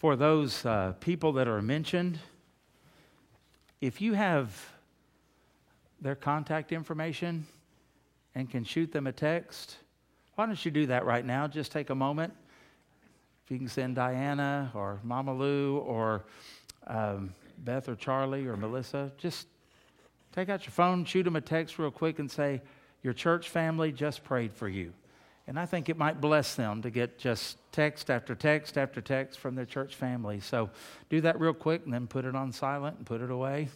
for those uh, people that are mentioned, if you have their contact information and can shoot them a text, why don't you do that right now? Just take a moment. If you can send Diana or Mama Lou or um, Beth or Charlie or Melissa, just take out your phone, shoot them a text real quick, and say, Your church family just prayed for you. And I think it might bless them to get just text after text after text from their church family. So do that real quick and then put it on silent and put it away,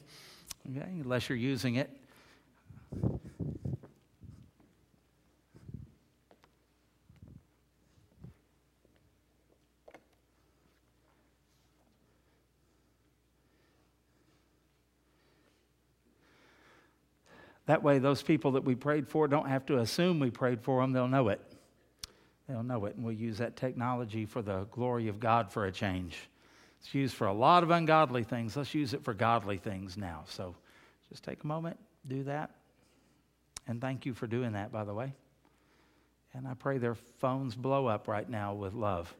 okay, unless you're using it. That way, those people that we prayed for don't have to assume we prayed for them, they'll know it. They'll know it, and we'll use that technology for the glory of God for a change. It's used for a lot of ungodly things. Let's use it for godly things now. So just take a moment, do that. And thank you for doing that, by the way. And I pray their phones blow up right now with love.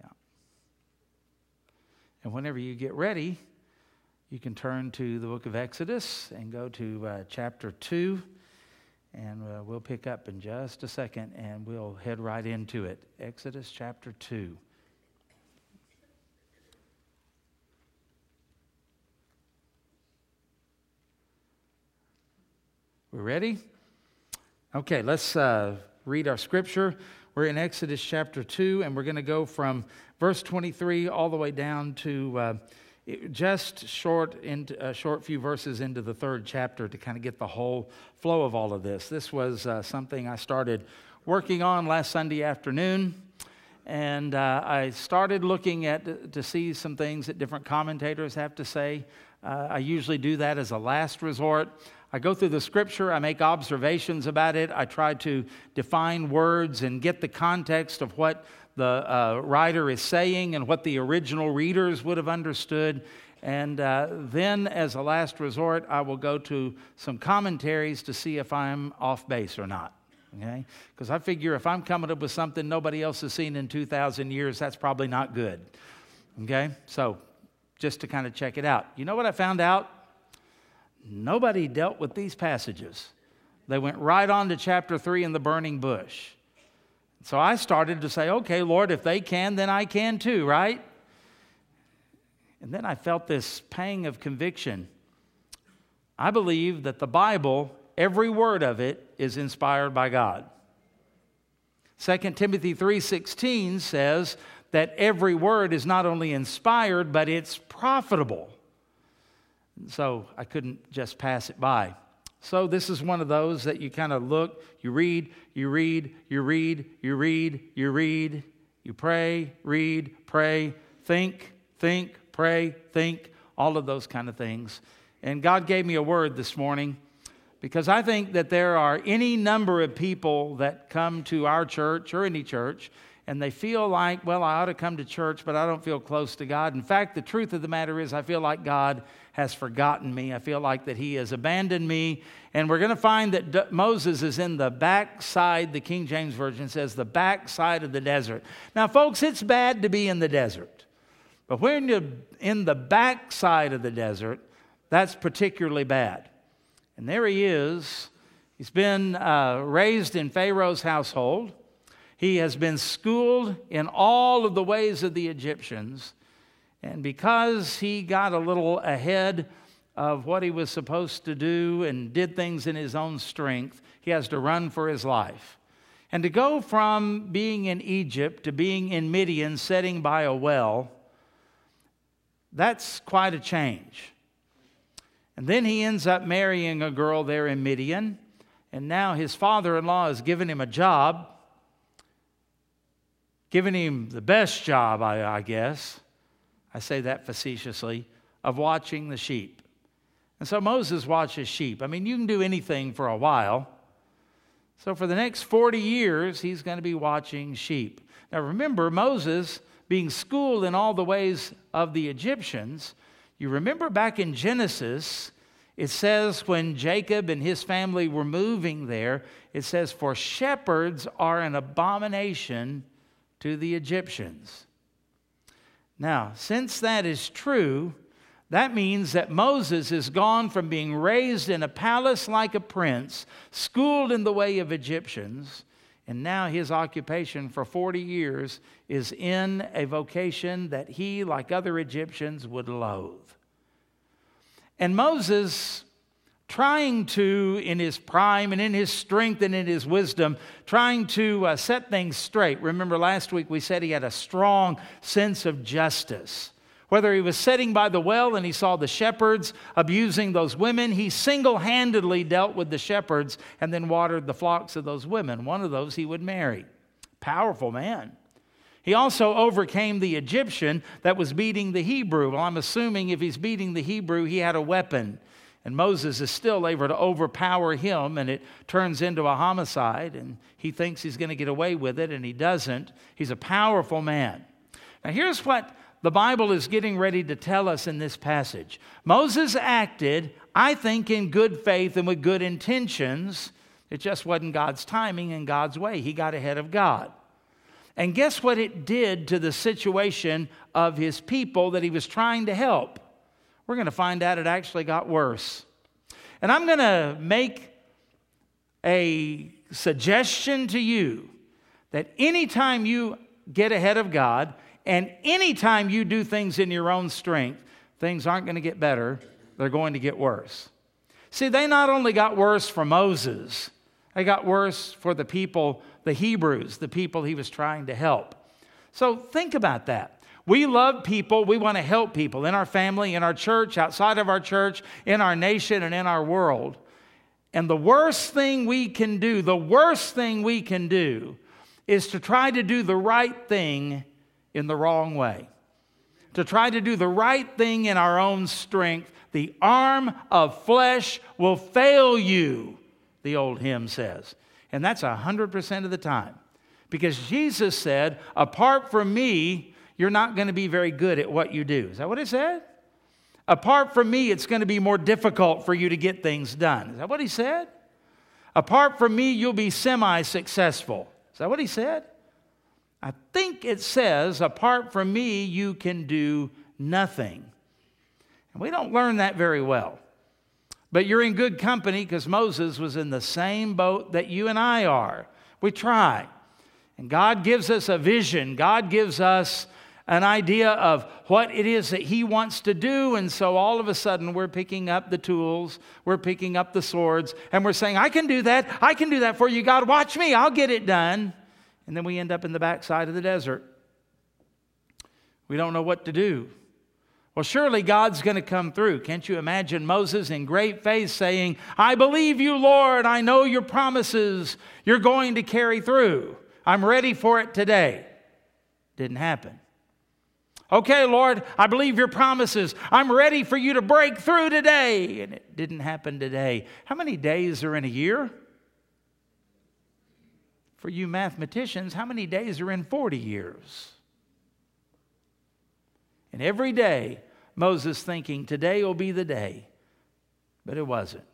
Yeah. And whenever you get ready, you can turn to the book of Exodus and go to uh, chapter 2. And uh, we'll pick up in just a second and we'll head right into it. Exodus chapter 2. We're ready? Okay, let's uh, read our scripture. We're in Exodus chapter 2, and we're going to go from verse 23 all the way down to uh, just short into a uh, short few verses into the third chapter to kind of get the whole flow of all of this. This was uh, something I started working on last Sunday afternoon, and uh, I started looking at to see some things that different commentators have to say. Uh, I usually do that as a last resort. I go through the scripture, I make observations about it, I try to define words and get the context of what the uh, writer is saying and what the original readers would have understood. And uh, then, as a last resort, I will go to some commentaries to see if I'm off base or not. Okay? Because I figure if I'm coming up with something nobody else has seen in 2,000 years, that's probably not good. Okay? So, just to kind of check it out. You know what I found out? Nobody dealt with these passages. They went right on to chapter 3 in the burning bush. So I started to say, okay, Lord, if they can, then I can too, right? And then I felt this pang of conviction. I believe that the Bible, every word of it, is inspired by God. 2 Timothy 3:16 says that every word is not only inspired, but it's profitable. So I couldn't just pass it by. So, this is one of those that you kind of look, you read, you read, you read, you read, you read, you pray, read, pray, think, think, pray, think, all of those kind of things. And God gave me a word this morning because I think that there are any number of people that come to our church or any church and they feel like, well, I ought to come to church, but I don't feel close to God. In fact, the truth of the matter is, I feel like God has forgotten me. I feel like that he has abandoned me. And we're going to find that D- Moses is in the backside, the King James Version says, the backside of the desert. Now, folks, it's bad to be in the desert. But when you're in the backside of the desert, that's particularly bad. And there he is. He's been uh, raised in Pharaoh's household. He has been schooled in all of the ways of the Egyptians. And because he got a little ahead of what he was supposed to do and did things in his own strength, he has to run for his life. And to go from being in Egypt to being in Midian, sitting by a well, that's quite a change. And then he ends up marrying a girl there in Midian, and now his father in law has given him a job, given him the best job, I, I guess. I say that facetiously, of watching the sheep. And so Moses watches sheep. I mean, you can do anything for a while. So for the next 40 years, he's going to be watching sheep. Now remember, Moses being schooled in all the ways of the Egyptians. You remember back in Genesis, it says when Jacob and his family were moving there, it says, For shepherds are an abomination to the Egyptians. Now, since that is true, that means that Moses is gone from being raised in a palace like a prince, schooled in the way of Egyptians, and now his occupation for 40 years is in a vocation that he, like other Egyptians, would loathe. And Moses, trying to, in his prime and in his strength and in his wisdom, trying to uh, set things straight. Remember, last week we said he had a strong sense of justice. Whether he was sitting by the well and he saw the shepherds abusing those women, he single handedly dealt with the shepherds and then watered the flocks of those women. One of those he would marry. Powerful man. He also overcame the Egyptian that was beating the Hebrew. Well, I'm assuming if he's beating the Hebrew, he had a weapon. And Moses is still able to overpower him, and it turns into a homicide, and he thinks he's going to get away with it, and he doesn't. He's a powerful man. Now, here's what the Bible is getting ready to tell us in this passage. Moses acted, I think, in good faith and with good intentions. It just wasn't God's timing and God's way. He got ahead of God. And guess what it did to the situation of his people that he was trying to help? We're going to find out it actually got worse. And I'm going to make a suggestion to you that anytime you get ahead of God, and anytime you do things in your own strength, things aren't going to get better, they're going to get worse. See, they not only got worse for Moses, they got worse for the people, the Hebrews, the people he was trying to help. So think about that. We love people. We want to help people in our family, in our church, outside of our church, in our nation, and in our world. And the worst thing we can do, the worst thing we can do, is to try to do the right thing in the wrong way, to try to do the right thing in our own strength. The arm of flesh will fail you, the old hymn says. And that's 100% of the time. Because Jesus said, apart from me, you're not going to be very good at what you do. Is that what he said? Apart from me, it's going to be more difficult for you to get things done. Is that what he said? Apart from me, you'll be semi successful. Is that what he said? I think it says, apart from me, you can do nothing. And we don't learn that very well. But you're in good company because Moses was in the same boat that you and I are. We try. And God gives us a vision, God gives us an idea of what it is that He wants to do. And so all of a sudden, we're picking up the tools, we're picking up the swords, and we're saying, I can do that. I can do that for you, God. Watch me, I'll get it done and then we end up in the backside of the desert. We don't know what to do. Well, surely God's going to come through. Can't you imagine Moses in great faith saying, I believe you, Lord. I know your promises you're going to carry through. I'm ready for it today. Didn't happen. Okay, Lord, I believe your promises. I'm ready for you to break through today. And it didn't happen today. How many days are in a year? For you mathematicians, how many days are in 40 years? And every day, Moses thinking, today will be the day. But it wasn't.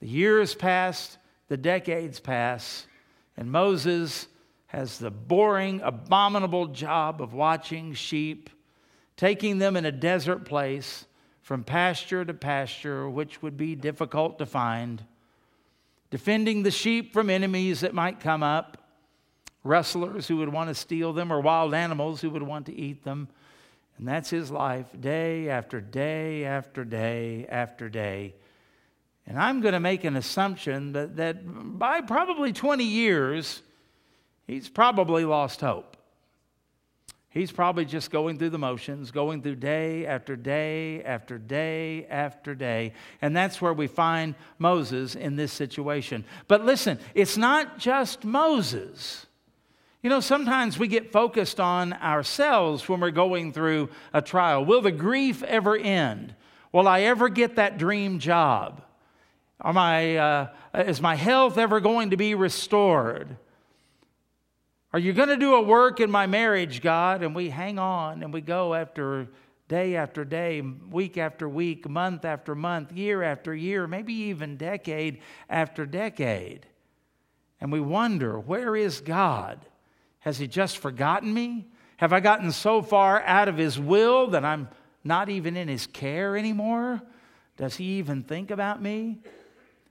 The years passed, the decades pass, and Moses has the boring, abominable job of watching sheep, taking them in a desert place from pasture to pasture, which would be difficult to find defending the sheep from enemies that might come up, rustlers who would want to steal them, or wild animals who would want to eat them. And that's his life, day after day after day after day. And I'm going to make an assumption that, that by probably 20 years, he's probably lost hope. He's probably just going through the motions, going through day after day after day after day. And that's where we find Moses in this situation. But listen, it's not just Moses. You know, sometimes we get focused on ourselves when we're going through a trial. Will the grief ever end? Will I ever get that dream job? Are my, uh, is my health ever going to be restored? Are you going to do a work in my marriage, God? And we hang on and we go after day after day, week after week, month after month, year after year, maybe even decade after decade. And we wonder, where is God? Has He just forgotten me? Have I gotten so far out of his will that I'm not even in his care anymore? Does he even think about me?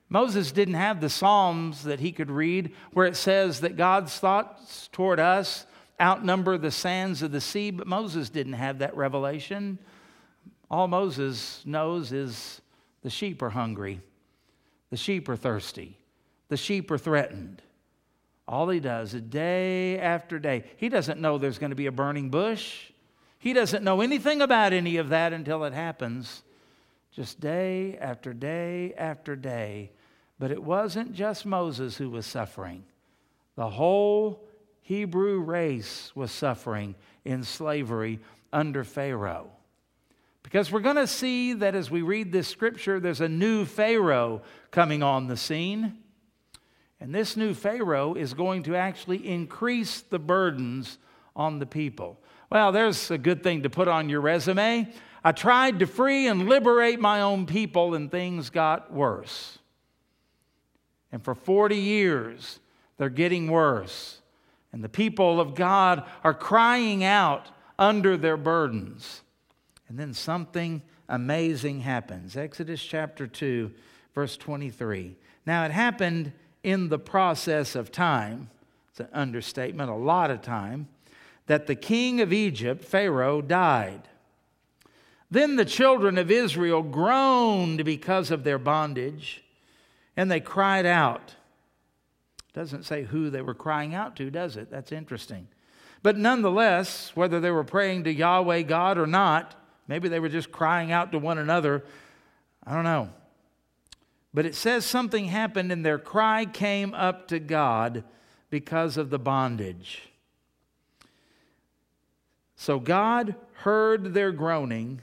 Moses didn't have the Psalms that he could read where it says that God's thoughts toward us outnumber the sands of the sea, but Moses didn't have that revelation. All Moses knows is the sheep are hungry, the sheep are thirsty, the sheep are threatened. All he does is day after day. He doesn't know there's going to be a burning bush. He doesn't know anything about any of that until it happens. Just day after day after day. But it wasn't just Moses who was suffering, the whole Hebrew race was suffering in slavery under Pharaoh. Because we're going to see that as we read this scripture, there's a new Pharaoh coming on the scene. And this new Pharaoh is going to actually increase the burdens on the people. Well, there's a good thing to put on your resume. I tried to free and liberate my own people, and things got worse. And for 40 years, they're getting worse. And the people of God are crying out under their burdens. And then something amazing happens. Exodus chapter 2, verse 23. Now it happened in the process of time, it's an understatement, a lot of time, that the king of Egypt, Pharaoh, died. Then the children of Israel groaned because of their bondage, and they cried out. Doesn't say who they were crying out to, does it? That's interesting. But nonetheless, whether they were praying to Yahweh God or not, maybe they were just crying out to one another. I don't know. But it says something happened and their cry came up to God because of the bondage. So God heard their groaning,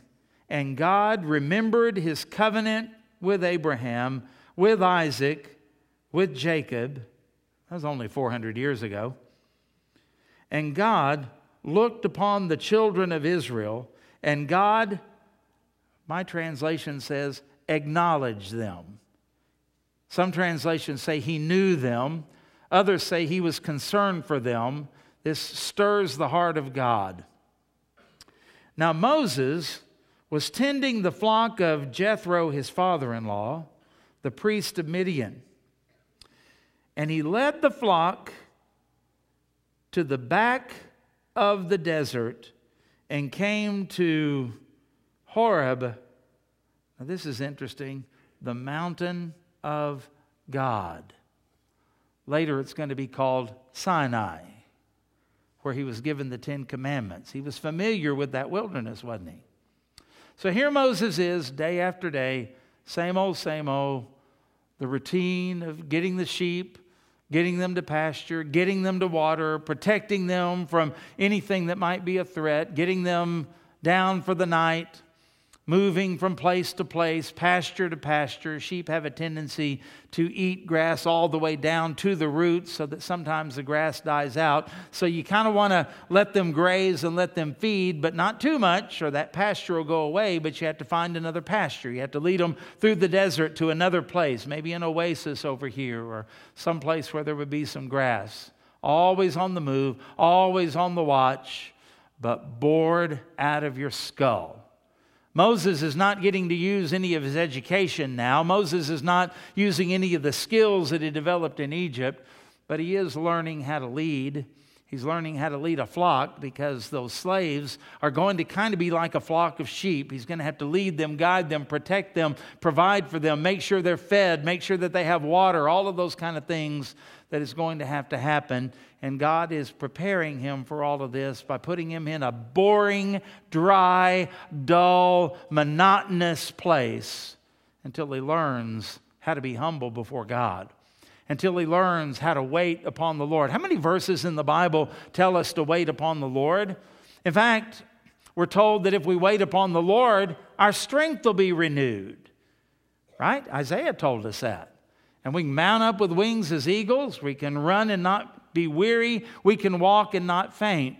and God remembered his covenant with Abraham, with Isaac, with Jacob. That was only 400 years ago. And God looked upon the children of Israel, and God, my translation says, acknowledged them. Some translations say he knew them, others say he was concerned for them. This stirs the heart of God. Now, Moses was tending the flock of Jethro, his father in law, the priest of Midian. And he led the flock to the back of the desert and came to Horeb. Now, this is interesting the mountain of God. Later, it's going to be called Sinai, where he was given the Ten Commandments. He was familiar with that wilderness, wasn't he? So here Moses is, day after day, same old, same old, the routine of getting the sheep, getting them to pasture, getting them to water, protecting them from anything that might be a threat, getting them down for the night, moving from place to place, pasture to pasture. Sheep have a tendency to eat grass all the way down to the roots so that sometimes the grass dies out. So you kind of want to let them graze and let them feed, but not too much, or that pasture will go away. But you have to find another pasture. You have to lead them through the desert to another place, maybe an oasis over here, or some place where there would be some grass. Always on the move, always on the watch, but bored out of your skull Moses is not getting to use any of his education now. Moses is not using any of the skills that he developed in Egypt, but he is learning how to lead. He's learning how to lead a flock because those slaves are going to kind of be like a flock of sheep. He's going to have to lead them, guide them, protect them, provide for them, make sure they're fed, make sure that they have water, all of those kind of things that is going to have to happen. And God is preparing him for all of this by putting him in a boring, dry, dull, monotonous place until he learns how to be humble before God. Until he learns how to wait upon the Lord. How many verses in the Bible tell us to wait upon the Lord? In fact, we're told that if we wait upon the Lord, our strength will be renewed. Right? Isaiah told us that. And we can mount up with wings as eagles. We can run and not be weary. We can walk and not faint.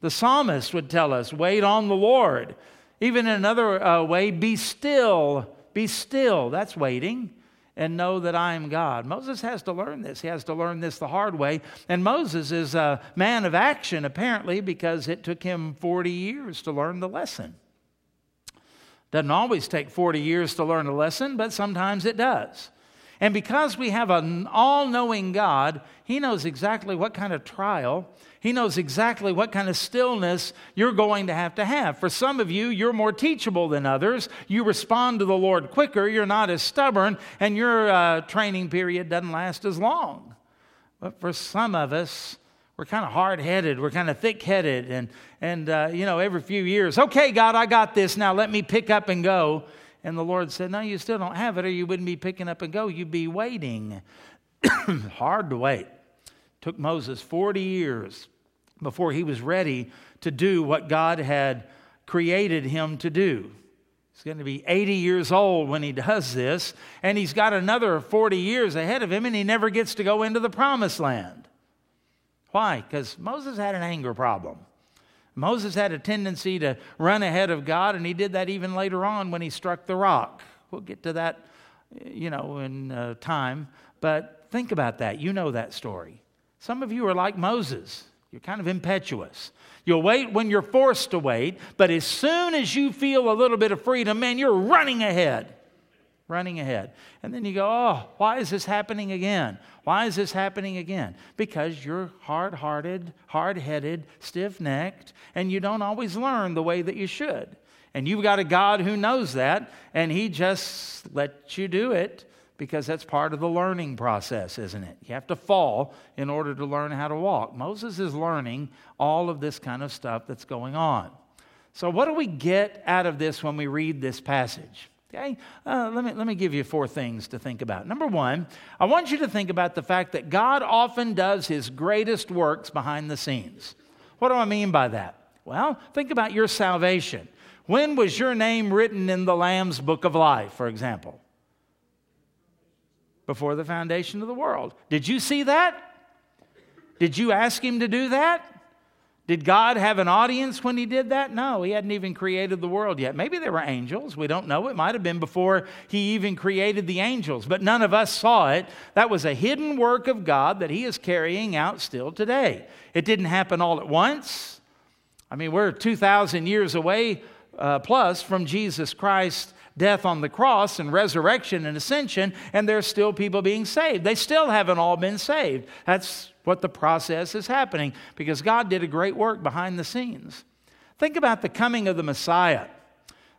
The psalmist would tell us, wait on the Lord. Even in another uh, way, be still. Be still. That's waiting. and know that I am God. Moses has to learn this. He has to learn this the hard way. And Moses is a man of action, apparently, because it took him 40 years to learn the lesson. Doesn't always take 40 years to learn a lesson, but sometimes it does. And because we have an all knowing God, He knows exactly what kind of trial he knows exactly what kind of stillness you're going to have to have. For some of you, you're more teachable than others. You respond to the Lord quicker, you're not as stubborn, and your uh, training period doesn't last as long. But for some of us, we're kind of hard headed, we're kind of thick headed, and, and uh, you know, every few years, okay, God, I got this, now let me pick up and go. And the Lord said, No, you still don't have it, or you wouldn't be picking up and go. You'd be waiting. Hard to wait. Took Moses 40 years before he was ready to do what God had created him to do. He's going to be 80 years old when he does this, and he's got another 40 years ahead of him, and he never gets to go into the promised land. Why? Because Moses had an anger problem. Moses had a tendency to run ahead of God, and he did that even later on when he struck the rock. We'll get to that, you know, in uh, time. But think about that. You know that story. Some of you are like Moses. You're kind of impetuous. You'll wait when you're forced to wait, but as soon as you feel a little bit of freedom, man, you're running ahead. Running ahead. And then you go, oh, why is this happening again? Why is this happening again? Because you're hard hearted, hard headed, stiff necked, and you don't always learn the way that you should. And you've got a God who knows that, and He just lets you do it because that's part of the learning process, isn't it? You have to fall in order to learn how to walk. Moses is learning all of this kind of stuff that's going on. So, what do we get out of this when we read this passage? Okay, uh, let, me, let me give you four things to think about. Number one, I want you to think about the fact that God often does his greatest works behind the scenes. What do I mean by that? Well, think about your salvation. When was your name written in the Lamb's book of life, for example? before the foundation of the world. Did you see that? Did you ask him to do that? Did God have an audience when he did that? No, he hadn't even created the world yet. Maybe there were angels. We don't know. It might have been before he even created the angels, but none of us saw it. That was a hidden work of God that he is carrying out still today. It didn't happen all at once. I mean, we're 2,000 years away uh, plus from Jesus Christ death on the cross and resurrection and ascension, and there's still people being saved. They still haven't all been saved. That's what the process is happening because God did a great work behind the scenes. Think about the coming of the Messiah.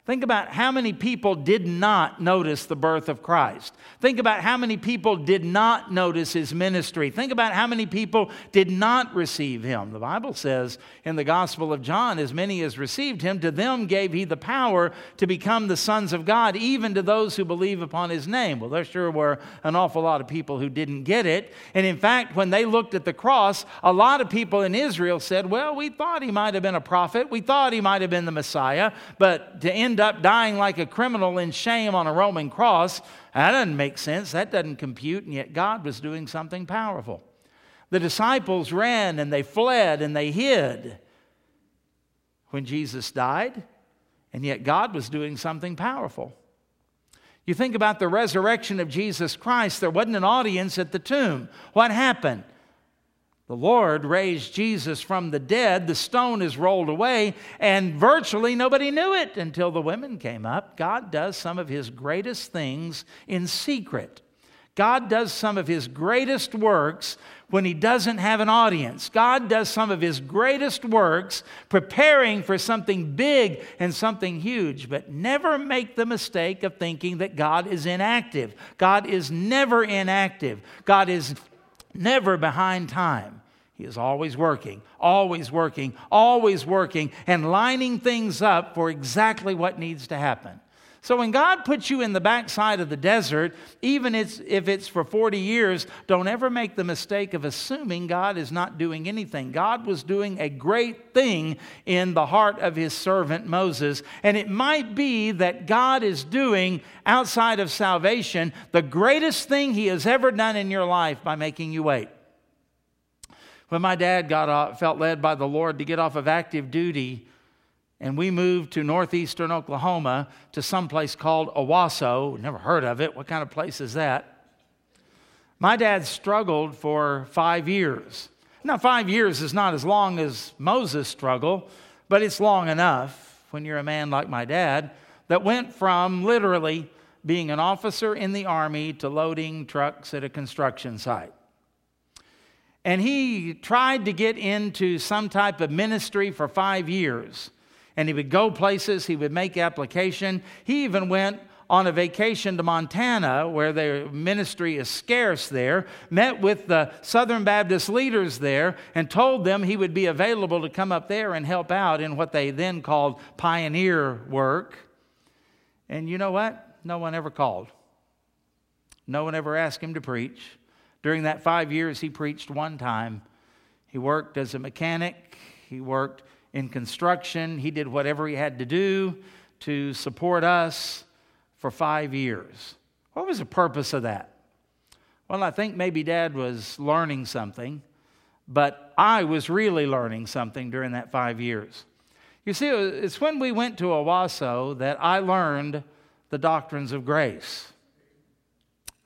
Think about how many people did not notice the birth of Christ. Think about how many people did not notice his ministry. Think about how many people did not receive him. The Bible says in the Gospel of John, as many as received him, to them gave he the power to become the sons of God, even to those who believe upon his name. Well, there sure were an awful lot of people who didn't get it. And in fact, when they looked at the cross, a lot of people in Israel said, Well, we thought he might have been a prophet. We thought he might have been the Messiah. But to end end up dying like a criminal in shame on a Roman cross. That doesn't make sense. That doesn't compute. And yet God was doing something powerful. The disciples ran and they fled and they hid when Jesus died. And yet God was doing something powerful. You think about the resurrection of Jesus Christ, there wasn't an audience at the tomb. What happened? The Lord raised Jesus from the dead. The stone is rolled away, and virtually nobody knew it until the women came up. God does some of his greatest things in secret. God does some of his greatest works when he doesn't have an audience. God does some of his greatest works preparing for something big and something huge. But never make the mistake of thinking that God is inactive. God is never inactive. God is never behind time. He is always working, always working, always working, and lining things up for exactly what needs to happen. So when God puts you in the backside of the desert, even if it's for 40 years, don't ever make the mistake of assuming God is not doing anything. God was doing a great thing in the heart of his servant Moses. And it might be that God is doing outside of salvation the greatest thing he has ever done in your life by making you wait. When my dad got off, felt led by the Lord to get off of active duty, and we moved to northeastern Oklahoma to some place called Owasso. Never heard of it. What kind of place is that? My dad struggled for five years. Now, five years is not as long as Moses' struggle, but it's long enough when you're a man like my dad that went from literally being an officer in the army to loading trucks at a construction site. And he tried to get into some type of ministry for five years. And he would go places, he would make application. He even went on a vacation to Montana, where the ministry is scarce there, met with the Southern Baptist leaders there, and told them he would be available to come up there and help out in what they then called pioneer work. And you know what? No one ever called. No one ever asked him to preach. During that five years, he preached one time. He worked as a mechanic, he worked in construction, he did whatever he had to do to support us for five years. What was the purpose of that? Well, I think maybe dad was learning something, but I was really learning something during that five years. You see, it's when we went to Owasso that I learned the doctrines of grace.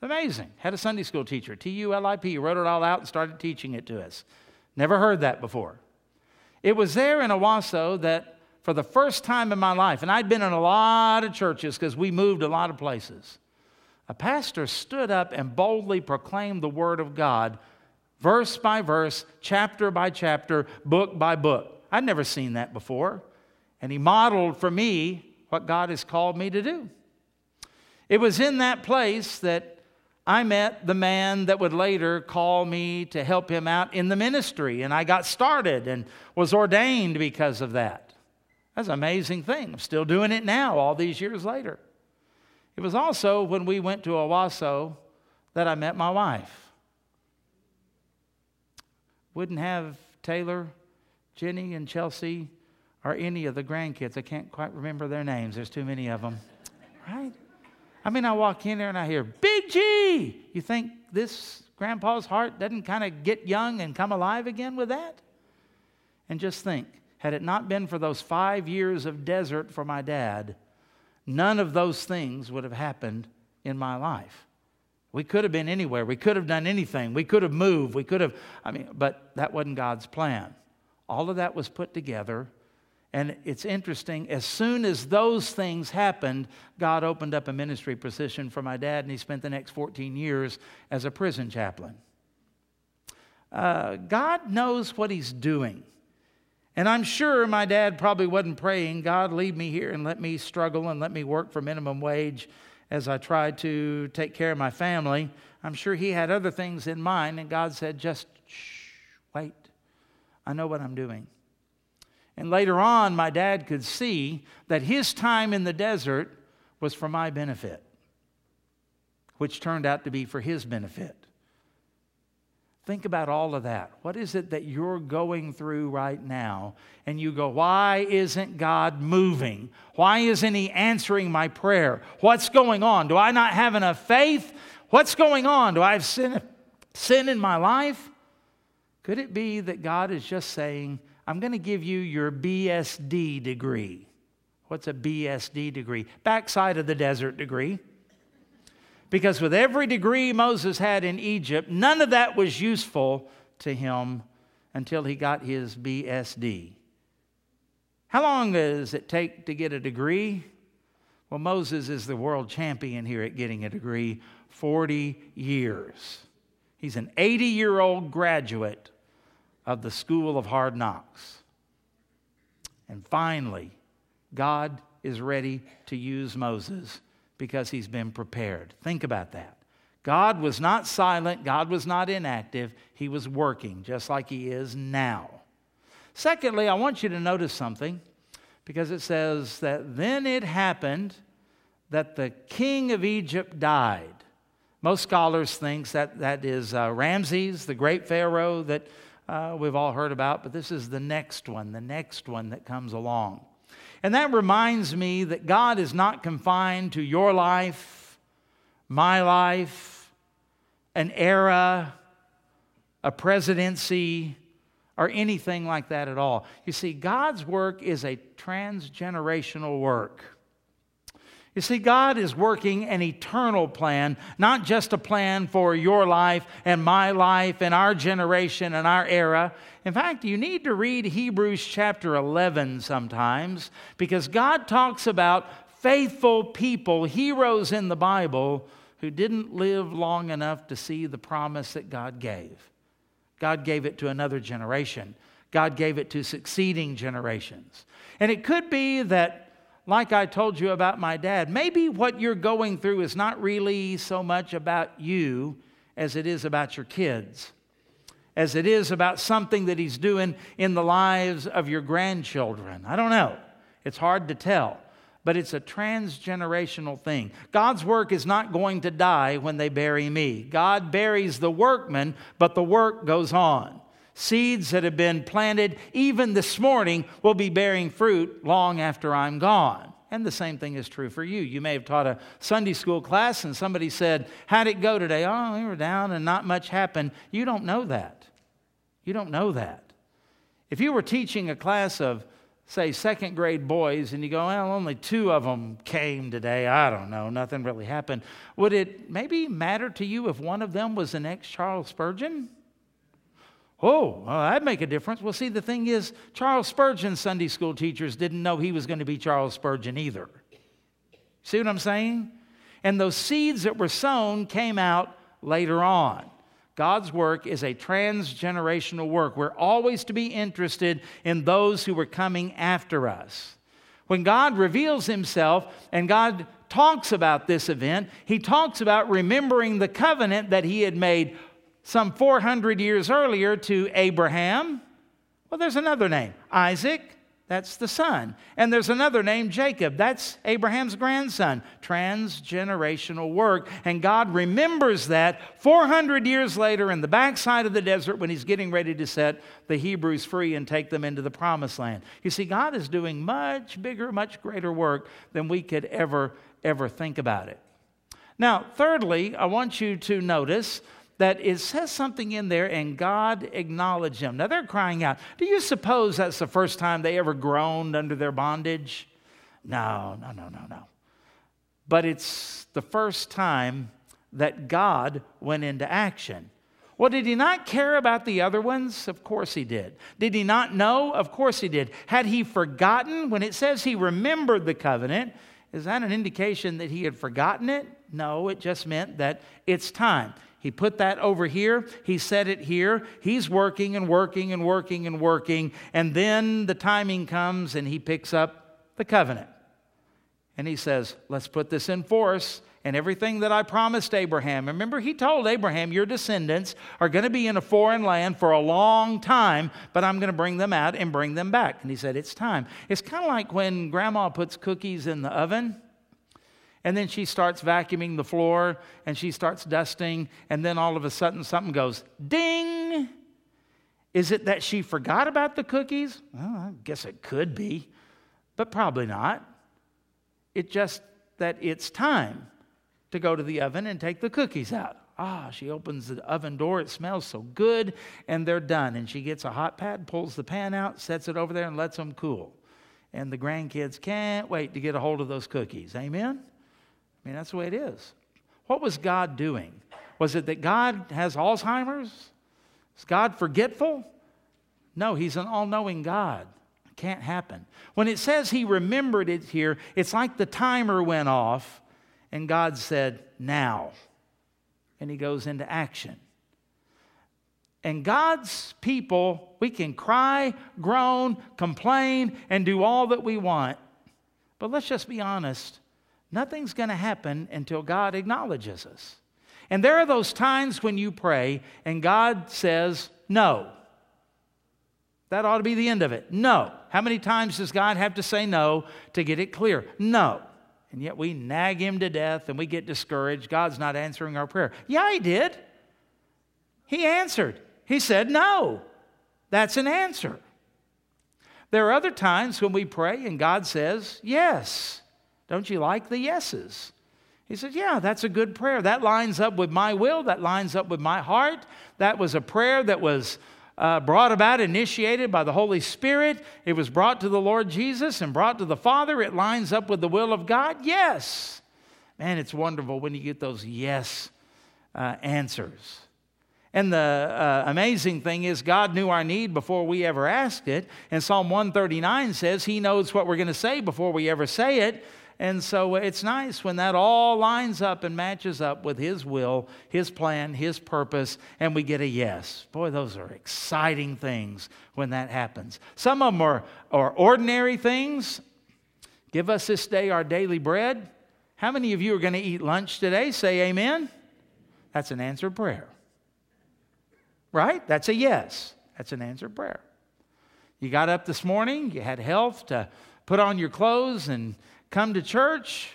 Amazing. Had a Sunday school teacher, T U L I P, wrote it all out and started teaching it to us. Never heard that before. It was there in Owasso that for the first time in my life, and I'd been in a lot of churches because we moved a lot of places, a pastor stood up and boldly proclaimed the Word of God, verse by verse, chapter by chapter, book by book. I'd never seen that before. And he modeled for me what God has called me to do. It was in that place that I met the man that would later call me to help him out in the ministry, and I got started and was ordained because of that. That's an amazing thing. I'm still doing it now, all these years later. It was also when we went to Owasso that I met my wife. Wouldn't have Taylor, Jenny, and Chelsea, or any of the grandkids. I can't quite remember their names. There's too many of them. Right? I mean, I walk in there and I hear, Big G! You think this grandpa's heart doesn't kind of get young and come alive again with that? And just think had it not been for those five years of desert for my dad, none of those things would have happened in my life. We could have been anywhere. We could have done anything. We could have moved. We could have, I mean, but that wasn't God's plan. All of that was put together. And it's interesting, as soon as those things happened, God opened up a ministry position for my dad, and he spent the next 14 years as a prison chaplain. Uh, God knows what he's doing. And I'm sure my dad probably wasn't praying, God, leave me here and let me struggle and let me work for minimum wage as I tried to take care of my family. I'm sure he had other things in mind, and God said, just shh, wait. I know what I'm doing. And later on, my dad could see that his time in the desert was for my benefit, which turned out to be for his benefit. Think about all of that. What is it that you're going through right now? And you go, Why isn't God moving? Why isn't He answering my prayer? What's going on? Do I not have enough faith? What's going on? Do I have sin, sin in my life? Could it be that God is just saying, I'm going to give you your BSD degree? What's a BSD degree? Backside of the desert degree. Because with every degree Moses had in Egypt, none of that was useful to him until he got his BSD. How long does it take to get a degree? Well, Moses is the world champion here at getting a degree 40 years. He's an 80 year old graduate of the School of Hard Knocks. And finally, God is ready to use Moses because he's been prepared. Think about that. God was not silent, God was not inactive, he was working just like he is now. Secondly, I want you to notice something because it says that then it happened that the king of Egypt died. Most scholars think that that is uh, Ramses, the great Pharaoh that uh, we've all heard about, but this is the next one, the next one that comes along. And that reminds me that God is not confined to your life, my life, an era, a presidency, or anything like that at all. You see, God's work is a transgenerational work. You see, God is working an eternal plan, not just a plan for your life and my life and our generation and our era. In fact, you need to read Hebrews chapter 11 sometimes because God talks about faithful people, heroes in the Bible, who didn't live long enough to see the promise that God gave. God gave it to another generation. God gave it to succeeding generations. And it could be that like I told you about my dad, maybe what you're going through is not really so much about you as it is about your kids, as it is about something that he's doing in the lives of your grandchildren. I don't know. It's hard to tell, but it's a transgenerational thing. God's work is not going to die when they bury me. God buries the workman, but the work goes on. Seeds that have been planted even this morning will be bearing fruit long after I'm gone. And the same thing is true for you. You may have taught a Sunday school class and somebody said, How'd it go today? Oh, we were down and not much happened. You don't know that. You don't know that. If you were teaching a class of, say, second grade boys and you go, Well, only two of them came today, I don't know, nothing really happened, would it maybe matter to you if one of them was the next Charles Spurgeon? Oh, well, that'd make a difference. Well, see, the thing is, Charles Spurgeon's Sunday school teachers didn't know he was going to be Charles Spurgeon either. See what I'm saying? And those seeds that were sown came out later on. God's work is a transgenerational work. We're always to be interested in those who are coming after us. When God reveals himself and God talks about this event, he talks about remembering the covenant that he had made some 400 years earlier to Abraham. Well, there's another name Isaac, that's the son. And there's another name, Jacob, that's Abraham's grandson. Transgenerational work. And God remembers that 400 years later in the backside of the desert when he's getting ready to set the Hebrews free and take them into the promised land. You see, God is doing much bigger, much greater work than we could ever, ever think about it. Now, thirdly, I want you to notice that it says something in there and God acknowledged them. Now they're crying out. Do you suppose that's the first time they ever groaned under their bondage? No, no, no, no, no. But it's the first time that God went into action. Well, did he not care about the other ones? Of course he did. Did he not know? Of course he did. Had he forgotten? When it says he remembered the covenant, is that an indication that he had forgotten it? No, it just meant that it's time. He put that over here. He set it here. He's working and working and working and working. And then the timing comes and he picks up the covenant. And he says, Let's put this in force. And everything that I promised Abraham. Remember, he told Abraham, Your descendants are going to be in a foreign land for a long time, but I'm going to bring them out and bring them back. And he said, It's time. It's kind of like when grandma puts cookies in the oven and then she starts vacuuming the floor and she starts dusting. And then all of a sudden something goes ding. Is it that she forgot about the cookies? Well, I guess it could be, but probably not. It's just that it's time to go to the oven and take the cookies out. Ah, she opens the oven door. It smells so good, and they're done. And she gets a hot pad, pulls the pan out, sets it over there, and lets them cool. And the grandkids can't wait to get a hold of those cookies. Amen? I mean, that's the way it is. What was God doing? Was it that God has Alzheimer's? Is God forgetful? No, He's an all knowing God. It can't happen. When it says He remembered it here, it's like the timer went off and God said, Now. And He goes into action. And God's people, we can cry, groan, complain, and do all that we want. But let's just be honest Nothing's going to happen until God acknowledges us. And there are those times when you pray and God says, no. That ought to be the end of it. No. How many times does God have to say no to get it clear? No. And yet we nag him to death and we get discouraged. God's not answering our prayer. Yeah, he did. He answered. He said no. That's an answer. There are other times when we pray and God says yes. Don't you like the yeses? He said, Yeah, that's a good prayer. That lines up with my will. That lines up with my heart. That was a prayer that was uh, brought about, initiated by the Holy Spirit. It was brought to the Lord Jesus and brought to the Father. It lines up with the will of God. Yes. Man, it's wonderful when you get those yes uh, answers. And the uh, amazing thing is, God knew our need before we ever asked it. And Psalm 139 says He knows what we're going to say before we ever say it. And so it's nice when that all lines up and matches up with His will, His plan, His purpose, and we get a yes. Boy, those are exciting things when that happens. Some of them are, are ordinary things. Give us this day our daily bread. How many of you are going to eat lunch today? Say amen. That's an answered prayer. Right? That's a yes. That's an answered prayer. You got up this morning, you had health to put on your clothes and come to church.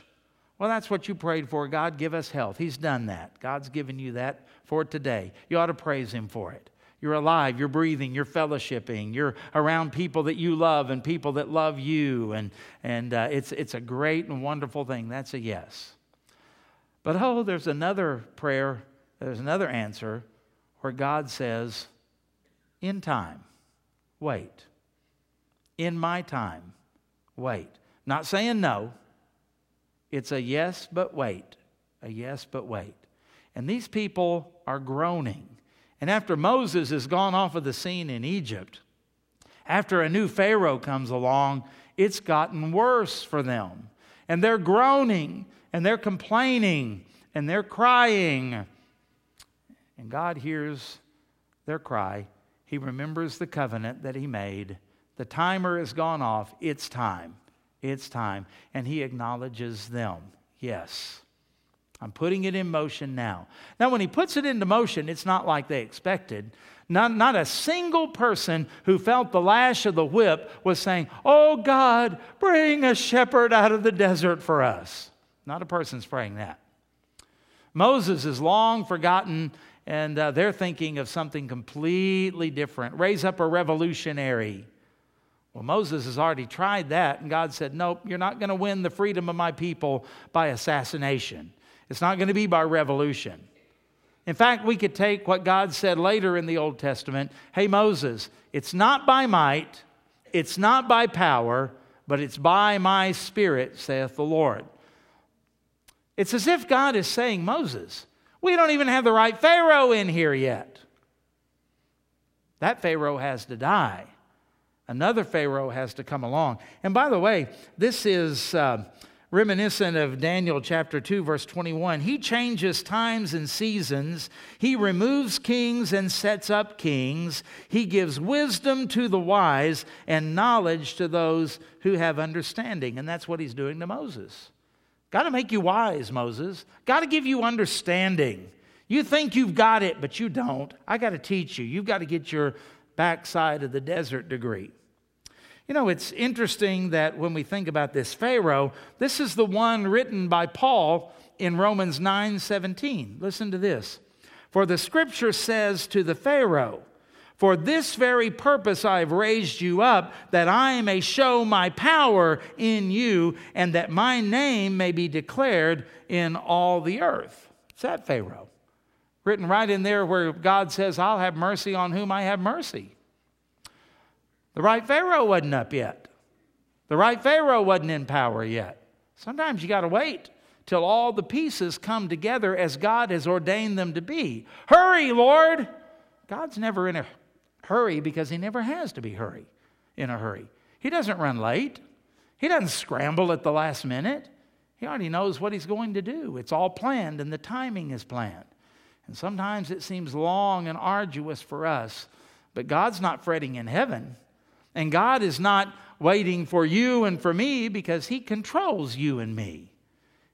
Well, that's what you prayed for. God, give us health. He's done that. God's given you that for today. You ought to praise Him for it. You're alive, you're breathing, you're fellowshipping, you're around people that you love and people that love you, and, and uh, it's, it's a great and wonderful thing. That's a yes. But oh, there's another prayer, there's another answer where God says, In time, wait. In my time, wait. Not saying no, it's a yes, but wait. A yes, but wait. And these people are groaning. And after Moses has gone off of the scene in Egypt, after a new Pharaoh comes along, it's gotten worse for them. And they're groaning and they're complaining and they're crying. And God hears their cry. He remembers the covenant that He made. The timer has gone off. It's time. It's time. And He acknowledges them. Yes. I'm putting it in motion now. Now, when he puts it into motion, it's not like they expected. Not, not a single person who felt the lash of the whip was saying, Oh God, bring a shepherd out of the desert for us. Not a person's praying that. Moses is long forgotten, and uh, they're thinking of something completely different. Raise up a revolutionary. Well, Moses has already tried that, and God said, Nope, you're not going to win the freedom of my people by assassination. It's not going to be by revolution. In fact, we could take what God said later in the Old Testament Hey, Moses, it's not by might, it's not by power, but it's by my spirit, saith the Lord. It's as if God is saying, Moses, we don't even have the right Pharaoh in here yet. That Pharaoh has to die. Another Pharaoh has to come along. And by the way, this is. Uh, reminiscent of Daniel chapter 2, verse 21. He changes times and seasons. He removes kings and sets up kings. He gives wisdom to the wise and knowledge to those who have understanding. And that's what he's doing to Moses. Got to make you wise, Moses. Got to give you understanding. You think you've got it, but you don't. I got to teach you. You've got to get your backside of the desert degree. You know, it's interesting that when we think about this Pharaoh, this is the one written by Paul in Romans 9 17. Listen to this. For the scripture says to the Pharaoh, For this very purpose I have raised you up, that I may show my power in you, and that my name may be declared in all the earth. It's that Pharaoh. Written right in there where God says, I'll have mercy on whom I have mercy. The right Pharaoh wasn't up yet. The right Pharaoh wasn't in power yet. Sometimes you got to wait till all the pieces come together as God has ordained them to be. Hurry, Lord! God's never in a hurry because he never has to be hurry in a hurry. He doesn't run late. He doesn't scramble at the last minute. He already knows what he's going to do. It's all planned and the timing is planned. And sometimes it seems long and arduous for us, but God's not fretting in heaven. And God is not waiting for you and for me because He controls you and me.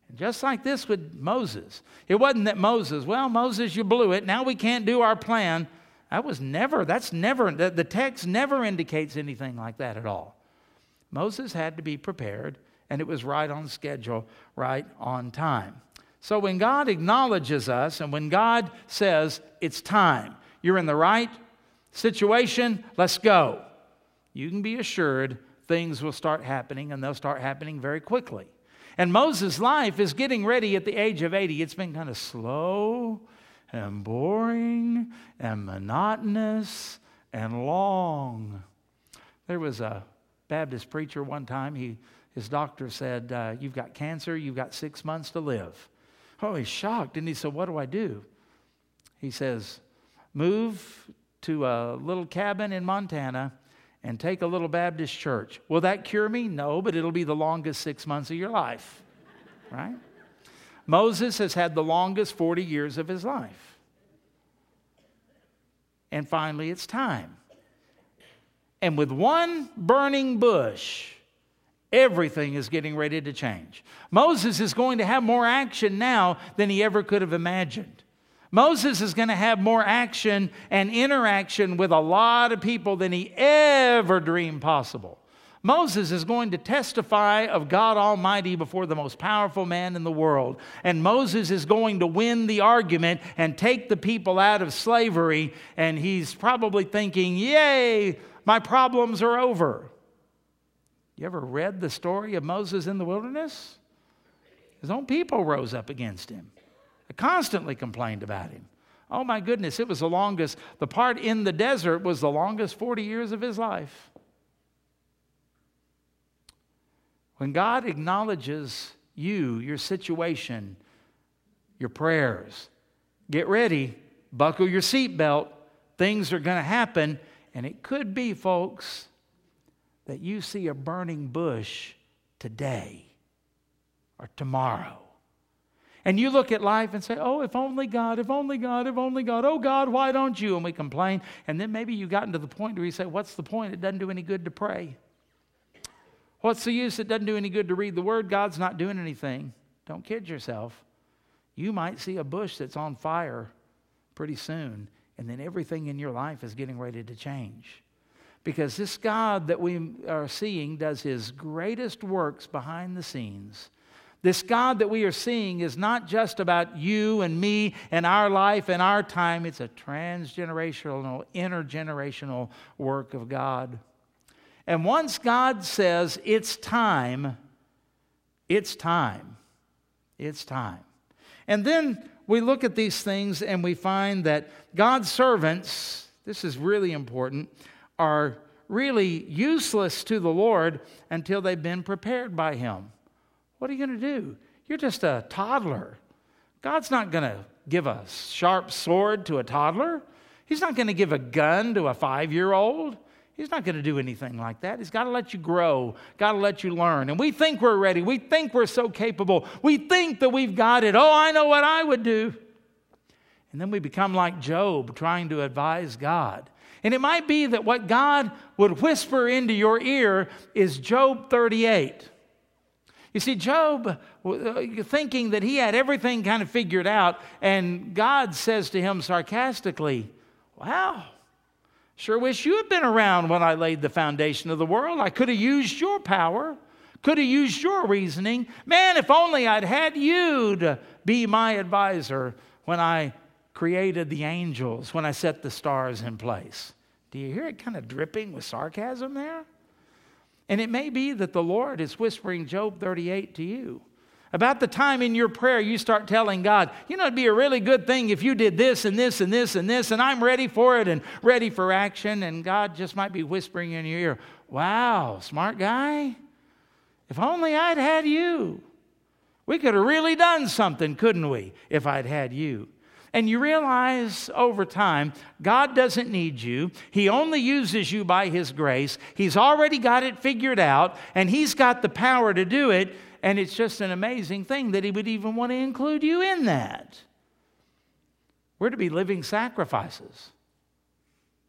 And just like this with Moses, it wasn't that Moses, well, Moses, you blew it. Now we can't do our plan. That was never, that's never, the, the text never indicates anything like that at all. Moses had to be prepared, and it was right on schedule, right on time. So when God acknowledges us and when God says, it's time, you're in the right situation, let's go you can be assured things will start happening and they'll start happening very quickly. And Moses' life is getting ready at the age of 80. It's been kind of slow and boring and monotonous, and long. There was a Baptist preacher one time, he, his doctor said, uh, You've got cancer, you've got six months to live. Oh, he's shocked. And he said, What do I do? He says, Move to a little cabin in Montana and take a little Baptist church. Will that cure me? No, but it'll be the longest six months of your life, right? Moses has had the longest 40 years of his life. And finally, it's time. And with one burning bush, everything is getting ready to change. Moses is going to have more action now than he ever could have imagined. Moses is going to have more action and interaction with a lot of people than he ever dreamed possible. Moses is going to testify of God Almighty before the most powerful man in the world. And Moses is going to win the argument and take the people out of slavery. And he's probably thinking, Yay, my problems are over. You ever read the story of Moses in the wilderness? His own people rose up against him. They constantly complained about him. Oh my goodness, it was the longest, the part in the desert was the longest 40 years of his life. When God acknowledges you, your situation, your prayers, get ready, buckle your seatbelt. Things are going to happen. And it could be, folks, that you see a burning bush today or tomorrow. And you look at life and say, Oh, if only God, if only God, if only God, oh God, why don't you? And we complain. And then maybe you've gotten to the point where you say, What's the point? It doesn't do any good to pray. What's the use? It doesn't do any good to read the word. God's not doing anything. Don't kid yourself. You might see a bush that's on fire pretty soon, and then everything in your life is getting ready to change. Because this God that we are seeing does his greatest works behind the scenes this God that we are seeing is not just about you and me and our life and our time, it's a transgenerational, intergenerational work of God. And once God says, it's time, it's time. It's time. And then we look at these things and we find that God's servants, this is really important, are really useless to the Lord until they've been prepared by Him. What are you going to do? You're just a toddler. God's not going to give a sharp sword to a toddler. He's not going to give a gun to a five year old. He's not going to do anything like that. He's got to let you grow, got to let you learn. And we think we're ready. We think we're so capable. We think that we've got it. Oh, I know what I would do. And then we become like Job trying to advise God. And it might be that what God would whisper into your ear is Job 38. You see, Job, uh, thinking that he had everything kind of figured out, and God says to him sarcastically, Wow, sure wish you had been around when I laid the foundation of the world. I could have used your power, could have used your reasoning. Man, if only I'd had you to be my advisor when I created the angels, when I set the stars in place. Do you hear it kind of dripping with sarcasm there? And it may be that the Lord is whispering Job 38 to you. About the time in your prayer you start telling God, you know, it'd be a really good thing if you did this and this and this and this, and I'm ready for it and ready for action. And God just might be whispering in your ear, wow, smart guy. If only I'd had you. We could have really done something, couldn't we, if I'd had you? And you realize over time, God doesn't need you. He only uses you by His grace. He's already got it figured out, and He's got the power to do it. And it's just an amazing thing that He would even want to include you in that. We're to be living sacrifices.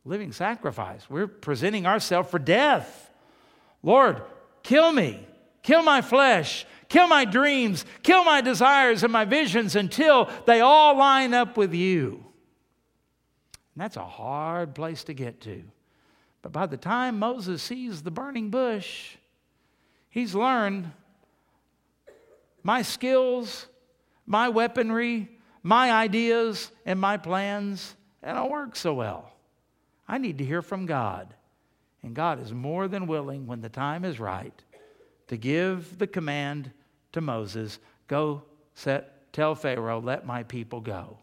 Living sacrifice. We're presenting ourselves for death. Lord, kill me, kill my flesh, kill my dreams, kill my desires and my visions until they all line up with you. And that's a hard place to get to. But by the time Moses sees the burning bush, he's learned my skills, my weaponry, my ideas, and my plans, they don't work so well. I need to hear from God. And God is more than willing, when the time is right, to give the command to Moses, Go set, tell Pharaoh, let my people go.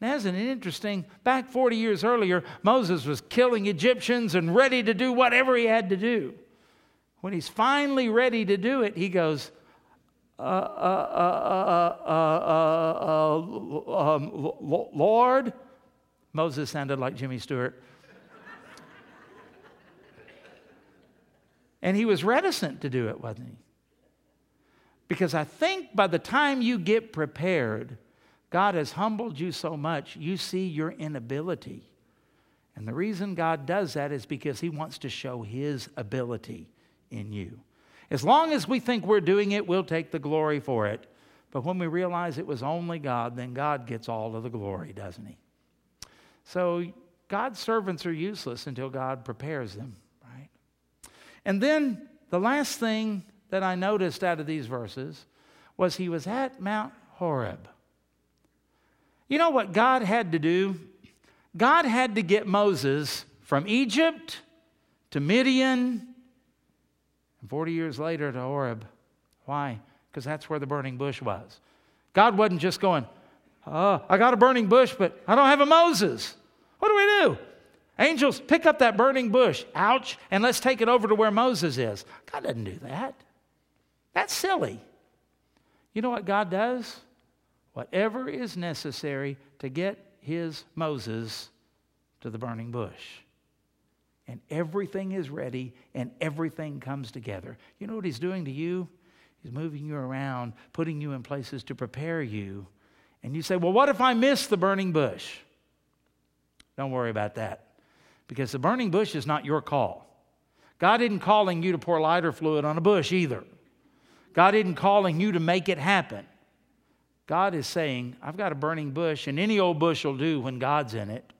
Now, isn't it interesting? Back 40 years earlier, Moses was killing Egyptians and ready to do whatever he had to do. When he's finally ready to do it, he goes, Lord, Moses sounded like Jimmy Stewart. and he was reticent to do it, wasn't he? Because I think by the time you get prepared, God has humbled you so much, you see your inability. And the reason God does that is because He wants to show His ability in you. As long as we think we're doing it, we'll take the glory for it. But when we realize it was only God, then God gets all of the glory, doesn't He? So God's servants are useless until God prepares them, right? And then the last thing that I noticed out of these verses was he was at Mount Horeb. You know what God had to do? God had to get Moses from Egypt to Midian and 40 years later to Horeb. Why? Because that's where the burning bush was. God wasn't just going, oh, I got a burning bush, but I don't have a Moses. What do we do? Angels, pick up that burning bush. Ouch. And let's take it over to where Moses is. God doesn't do that. That's silly. You know what God does? whatever is necessary to get his Moses to the burning bush. And everything is ready and everything comes together. You know what he's doing to you? He's moving you around, putting you in places to prepare you. And you say, Well, what if I miss the burning bush? Don't worry about that because the burning bush is not your call. God isn't calling you to pour lighter fluid on a bush either. God isn't calling you to make it happen. God is saying, I've got a burning bush, and any old bush will do when God's in it.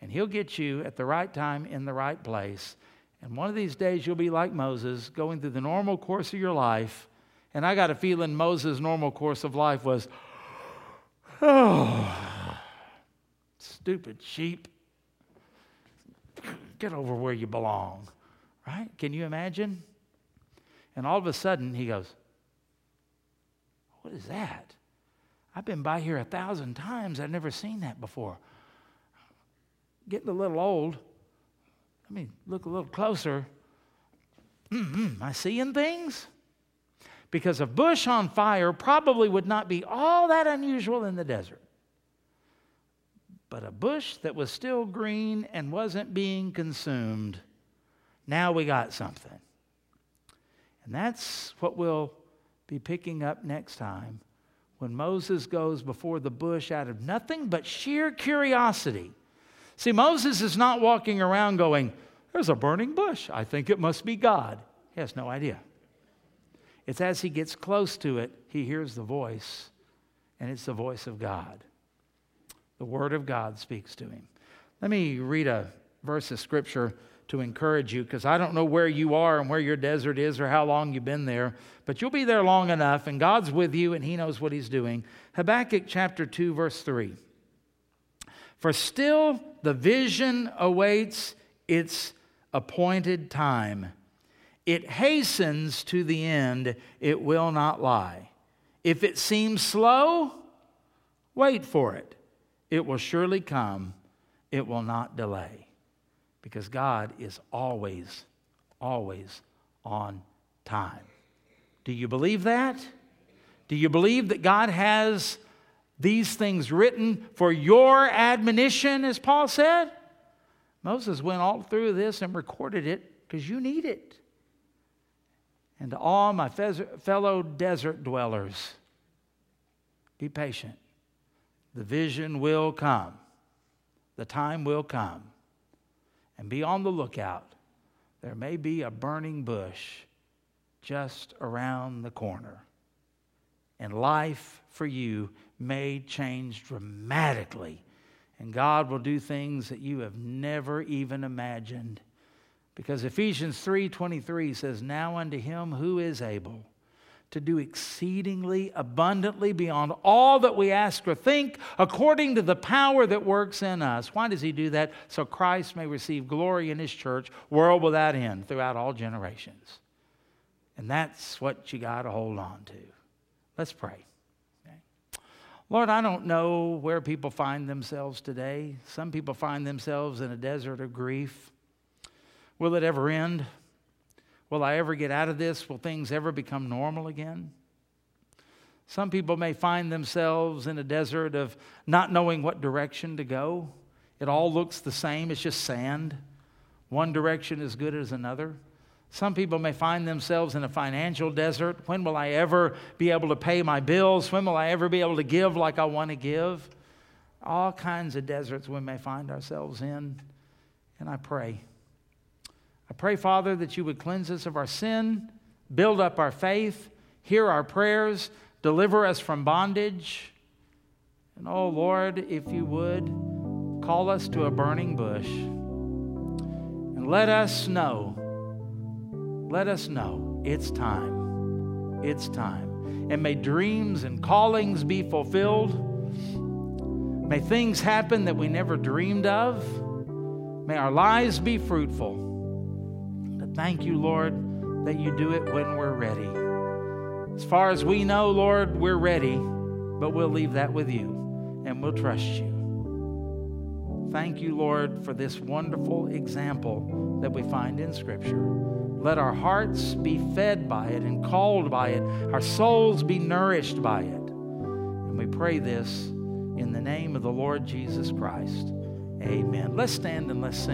And He'll get you at the right time in the right place. And one of these days, you'll be like Moses, going through the normal course of your life. And I got a feeling Moses' normal course of life was, oh, stupid sheep. Get over where you belong. Right? Can you imagine? And all of a sudden, he goes, what is that? I've been by here a thousand times. I've never seen that before. Getting a little old. Let me look a little closer. Mm-hmm. Am I seeing things? Because a bush on fire probably would not be all that unusual in the desert. But a bush that was still green and wasn't being consumed, now we got something. And that's what we'll be picking up next time when Moses goes before the bush out of nothing but sheer curiosity. See, Moses is not walking around going, There's a burning bush. I think it must be God. He has no idea. It's as he gets close to it, he hears the voice, and it's the voice of God. The Word of God speaks to him. Let me read a verse of Scripture to encourage you because I don't know where you are and where your desert is or how long you've been there, but you'll be there long enough and God's with you and He knows what He's doing. Habakkuk chapter 2, verse 3. For still the vision awaits its appointed time. It hastens to the end, it will not lie. If it seems slow, wait for it. It will surely come, it will not delay because God is always, always on time. Do you believe that? Do you believe that God has these things written for your admonition, as Paul said? Moses went all through this and recorded it because you need it. And to all my fellow desert dwellers, be patient. The vision will come, the time will come and be on the lookout. There may be a burning bush just around the corner. And life for you may change dramatically. And God will do things that you have never even imagined. Because Ephesians 3:23 says, "Now unto him who is able to do exceedingly abundantly beyond all that we ask or think, according to the power that works in us. Why does he do that? So Christ may receive glory in his church, world without end, throughout all generations. And that's what you got to hold on to. Let's pray. Okay. Lord, I don't know where people find themselves today. Some people find themselves in a desert of grief. Will it ever end? Will I ever get out of this? Will things ever become normal again? Some people may find themselves in a desert of not knowing what direction to go. It all looks the same, it's just sand. One direction is good as another. Some people may find themselves in a financial desert. When will I ever be able to pay my bills? When will I ever be able to give like I want to give? All kinds of deserts we may find ourselves in. And I pray. I pray, Father, that you would cleanse us of our sin, build up our faith, hear our prayers, deliver us from bondage. And oh, Lord, if you would, call us to a burning bush and let us know let us know it's time. It's time. And may dreams and callings be fulfilled. May things happen that we never dreamed of. May our lives be fruitful. Thank you, Lord, that you do it when we're ready. As far as we know, Lord, we're ready, but we'll leave that with you and we'll trust you. Thank you, Lord, for this wonderful example that we find in Scripture. Let our hearts be fed by it and called by it, our souls be nourished by it. And we pray this in the name of the Lord Jesus Christ. Amen. Let's stand and let's sing.